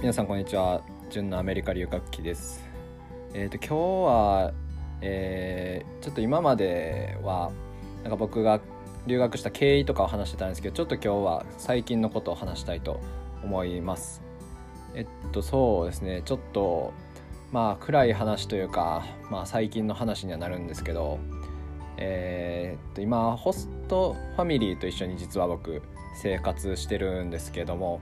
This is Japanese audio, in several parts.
皆さんこんにちは。純のアメリカ留学期です。えっ、ー、と今日は、えー、ちょっと今まではなんか僕が留学した経緯とかを話してたんですけどちょっと今日は最近のことを話したいと思います。えっとそうですね。ちょっとまあ暗い話というか、まあ、最近の話にはなるんですけどえー、っと今ホストファミリーと一緒に実は僕生活してるんですけども、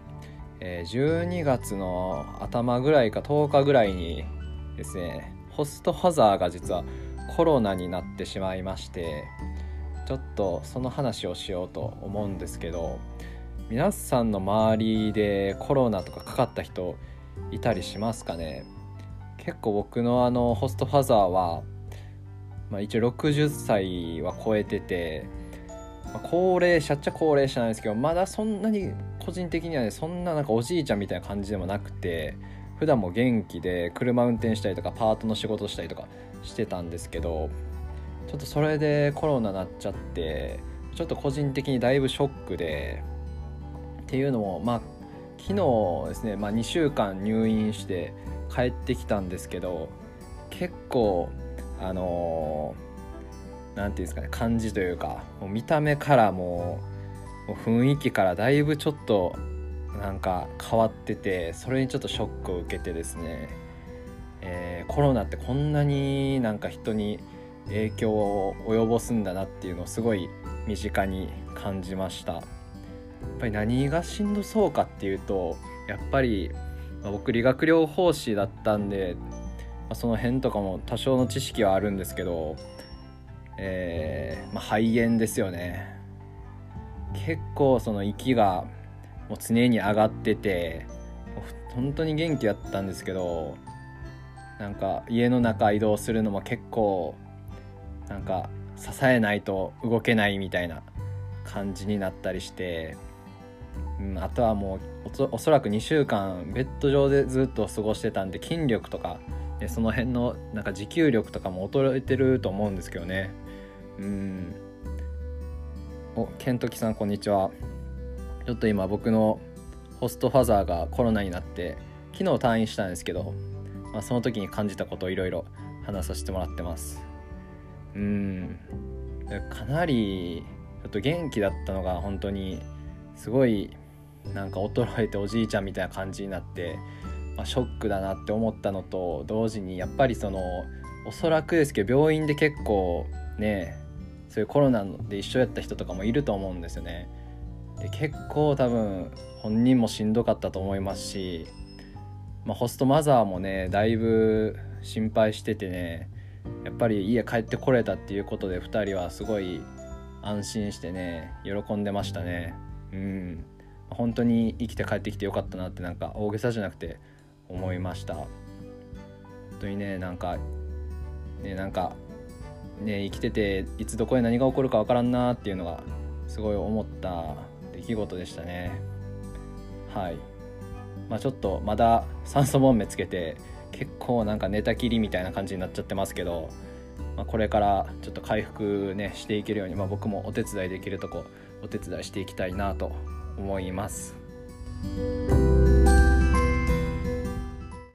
えー、12月の頭ぐらいか10日ぐらいにですねホストファザーが実はコロナになってしまいましてちょっとその話をしようと思うんですけど皆さんの周りでコロナとかかかった人いたりしますかね？結構僕のあのホストファザーは、まあ、一応60歳は超えててまあ、高齢者っちゃ高齢者なんですけどまだそんなに個人的にはねそんななんかおじいちゃんみたいな感じでもなくて普段も元気で車運転したりとかパートの仕事したりとかしてたんですけどちょっとそれでコロナなっちゃってちょっと個人的にだいぶショックでっていうのもまあ昨日ですね、まあ、2週間入院して帰ってきたんですけど結構あのー何て言うんですかね感じというかもう見た目からもう雰囲気からだいぶちょっとなんか変わっててそれにちょっとショックを受けてですね、えー、コロナってこんなになんか人に影響を及ぼすんだなっていうのをすごい身近に感じました。やっぱり何がしんどそうかっていうとやっぱり、ま、僕理学療法士だったんで、まあ、その辺とかも多少の知識はあるんですけどえー、まあ、肺炎ですよね。結構その息がもう常に上がってて本当に元気だったんですけどなんか家の中移動するのも結構なんか支えないと動けないみたいな感じになったりして、うん、あとはもうおそらく2週間ベッド上でずっと過ごしてたんで筋力とか、その辺のなんか持久力とかも衰えてると思うんですけどね。うん。おケントキさんこんにちは。ちょっと今僕のホストファザーがコロナになって昨日退院したんですけど、まあ、その時に感じたことをいろいろ話させてもらってます。うん。かなりちょっと元気だったのが本当にすごいなんか衰えておじいちゃんみたいな感じになって、まあ、ショックだなって思ったのと同時にやっぱりそのおそらくですけど病院で結構ねそういうコロナで一緒やった人とかもいると思うんですよね。で結構多分本人もしんどかったと思いますし、まあ、ホストマザーもねだいぶ心配しててねやっぱり家帰ってこれたっていうことで2人はすごい安心してね喜んでましたね。うん。本当に生きて帰ってきてよかったなってなんか大げさじゃなくて思いました。本当にねなんかねなんかね、生きてていつどこで何が起こるか分からんなっていうのがすごい思った出来事でしたねはいまあちょっとまだ酸素ボンベつけて結構なんか寝たきりみたいな感じになっちゃってますけど、まあ、これからちょっと回復ねしていけるように、まあ、僕もお手伝いできるとこお手伝いしていきたいなと思います。